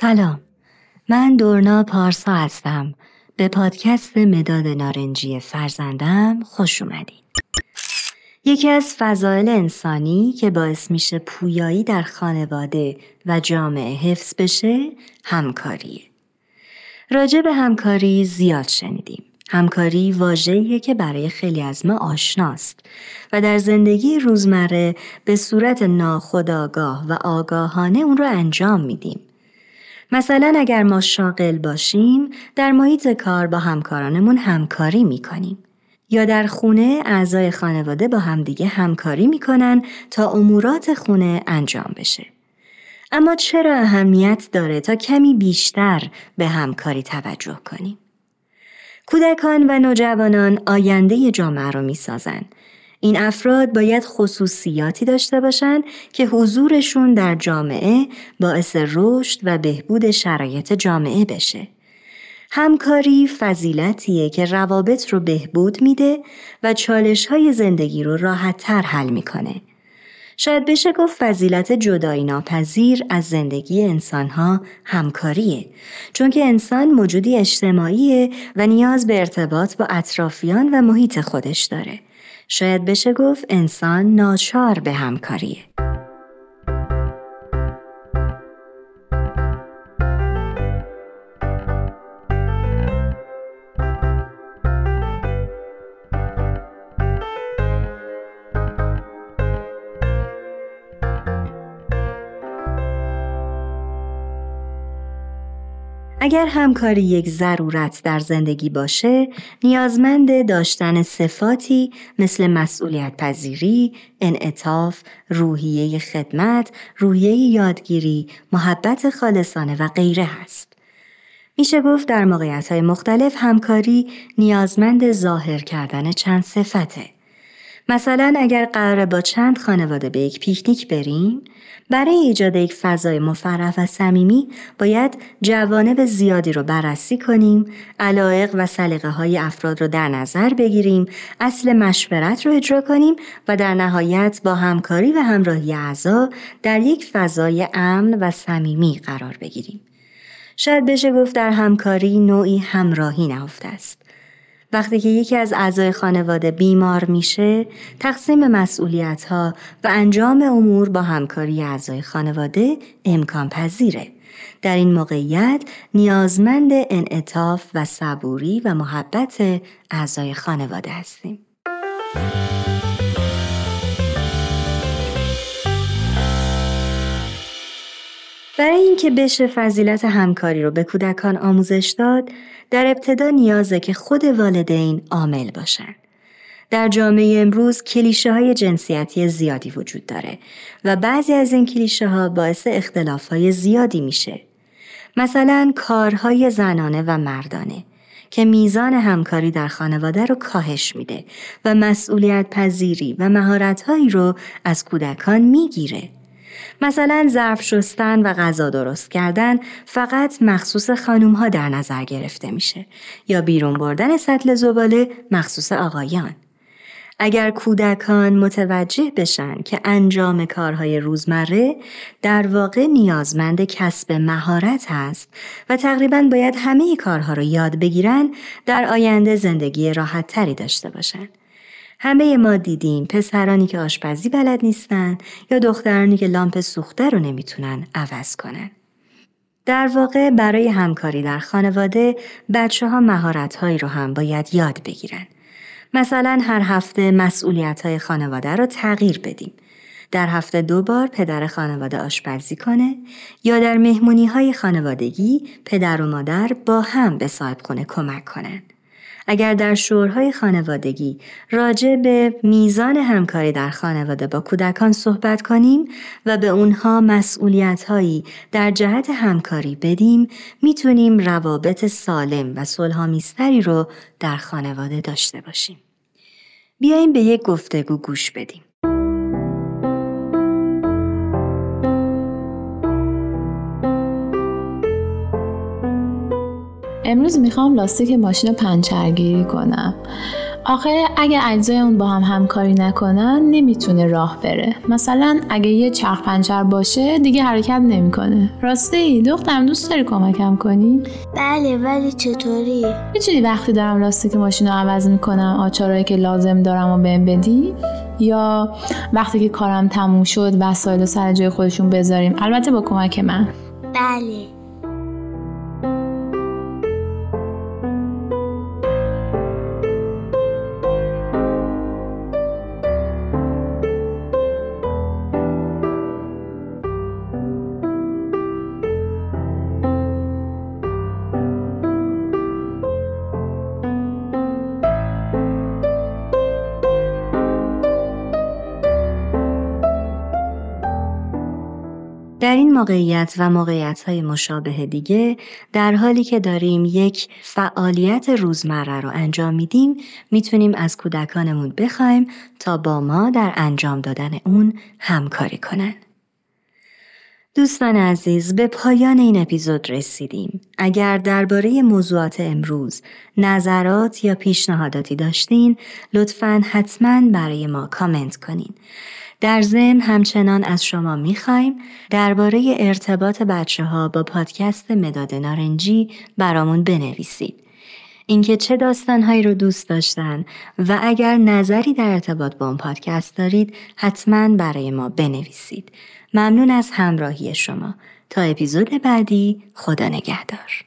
سلام. من دورنا پارسا هستم. به پادکست مداد نارنجی فرزندم خوش اومدید یکی از فضایل انسانی که باعث میشه پویایی در خانواده و جامعه حفظ بشه همکاریه. راجع به همکاری زیاد شنیدیم. همکاری واژه‌ایه که برای خیلی از ما آشناست و در زندگی روزمره به صورت ناخودآگاه و آگاهانه اون رو انجام میدیم. مثلا اگر ما شاغل باشیم در محیط کار با همکارانمون همکاری می‌کنیم. یا در خونه اعضای خانواده با همدیگه همکاری می‌کنن تا امورات خونه انجام بشه. اما چرا اهمیت داره تا کمی بیشتر به همکاری توجه کنیم؟ کودکان و نوجوانان آینده جامعه رو می‌سازن. این افراد باید خصوصیاتی داشته باشند که حضورشون در جامعه باعث رشد و بهبود شرایط جامعه بشه. همکاری فضیلتیه که روابط رو بهبود میده و چالش های زندگی رو راحت تر حل می‌کنه. شاید بشه گفت فضیلت جدایی ناپذیر از زندگی انسانها همکاریه چون که انسان موجودی اجتماعیه و نیاز به ارتباط با اطرافیان و محیط خودش داره. شاید بشه گفت انسان ناچار به همکاریه. اگر همکاری یک ضرورت در زندگی باشه، نیازمند داشتن صفاتی مثل مسئولیت پذیری، انعطاف، روحیه خدمت، روحیه یادگیری، محبت خالصانه و غیره هست. میشه گفت در موقعیت های مختلف همکاری نیازمند ظاهر کردن چند صفته. مثلا اگر قرار با چند خانواده به یک پیکنیک بریم برای ایجاد یک فضای مفرح و صمیمی باید جوانب زیادی رو بررسی کنیم علایق و سلیقه های افراد رو در نظر بگیریم اصل مشورت رو اجرا کنیم و در نهایت با همکاری و همراهی اعضا در یک فضای امن و صمیمی قرار بگیریم. شاید بشه گفت در همکاری نوعی همراهی نهفته است. وقتی که یکی از اعضای خانواده بیمار میشه، تقسیم مسئولیت ها و انجام امور با همکاری اعضای خانواده امکان پذیره. در این موقعیت نیازمند انعطاف و صبوری و محبت اعضای خانواده هستیم. برای اینکه بشه فضیلت همکاری رو به کودکان آموزش داد، در ابتدا نیازه که خود والدین عامل باشن. در جامعه امروز کلیشه های جنسیتی زیادی وجود داره و بعضی از این کلیشه ها باعث اختلاف های زیادی میشه. مثلا کارهای زنانه و مردانه که میزان همکاری در خانواده رو کاهش میده و مسئولیت پذیری و مهارتهایی رو از کودکان می‌گیره. مثلا ظرف شستن و غذا درست کردن فقط مخصوص خانوم ها در نظر گرفته میشه یا بیرون بردن سطل زباله مخصوص آقایان. اگر کودکان متوجه بشن که انجام کارهای روزمره در واقع نیازمند کسب مهارت هست و تقریبا باید همه کارها رو یاد بگیرن در آینده زندگی راحت تری داشته باشند. همه ما دیدیم پسرانی که آشپزی بلد نیستن یا دخترانی که لامپ سوخته رو نمی‌تونن عوض کنن. در واقع برای همکاری در خانواده بچه ها مهارت رو هم باید یاد بگیرن. مثلا هر هفته مسئولیت های خانواده رو تغییر بدیم. در هفته دو بار پدر خانواده آشپزی کنه یا در مهمونی های خانوادگی پدر و مادر با هم به صاحب خونه کمک کنند. اگر در شورهای خانوادگی راجع به میزان همکاری در خانواده با کودکان صحبت کنیم و به اونها مسئولیت هایی در جهت همکاری بدیم می‌تونیم روابط سالم و صلحآمیزتری رو در خانواده داشته باشیم. بیاییم به یک گفتگو گوش بدیم. امروز می‌خوام لاستیک ماشین رو پنچرگیری کنم. آخه اگه اجزای اون با هم همکاری نکنن نمی‌تونه راه بره. مثلا اگه یه چرخ پنچر باشه دیگه حرکت نمی‌کنه. راسته ای دخترم دوست داری کمکم کنی؟ بله ولی چطوری؟ می‌تونی وقتی دارم راسته که ماشین رو عوض می‌کنم آچارهایی که لازم دارم و بهم بدی؟ یا وقتی که کارم تموم شد وسایل سر جای خودشون بذاریم؟ البته با کمک من. بله. در این موقعیت و موقعیت های مشابه دیگه در حالی که داریم یک فعالیت روزمره رو انجام میدیم می‌تونیم از کودکانمون بخوایم تا با ما در انجام دادن اون همکاری کنن. دوستان عزیز به پایان این اپیزود رسیدیم. اگر درباره موضوعات امروز نظرات یا پیشنهاداتی داشتین لطفا حتما برای ما کامنت کنین. در ضمن همچنان از شما می‌خوایم درباره ارتباط بچه ها با پادکست مداد نارنجی برامون بنویسید. اینکه چه داستانهایی رو دوست داشتن و اگر نظری در ارتباط با اون پادکست دارید حتما برای ما بنویسید. ممنون از همراهی شما. تا اپیزود بعدی خدا نگهدار.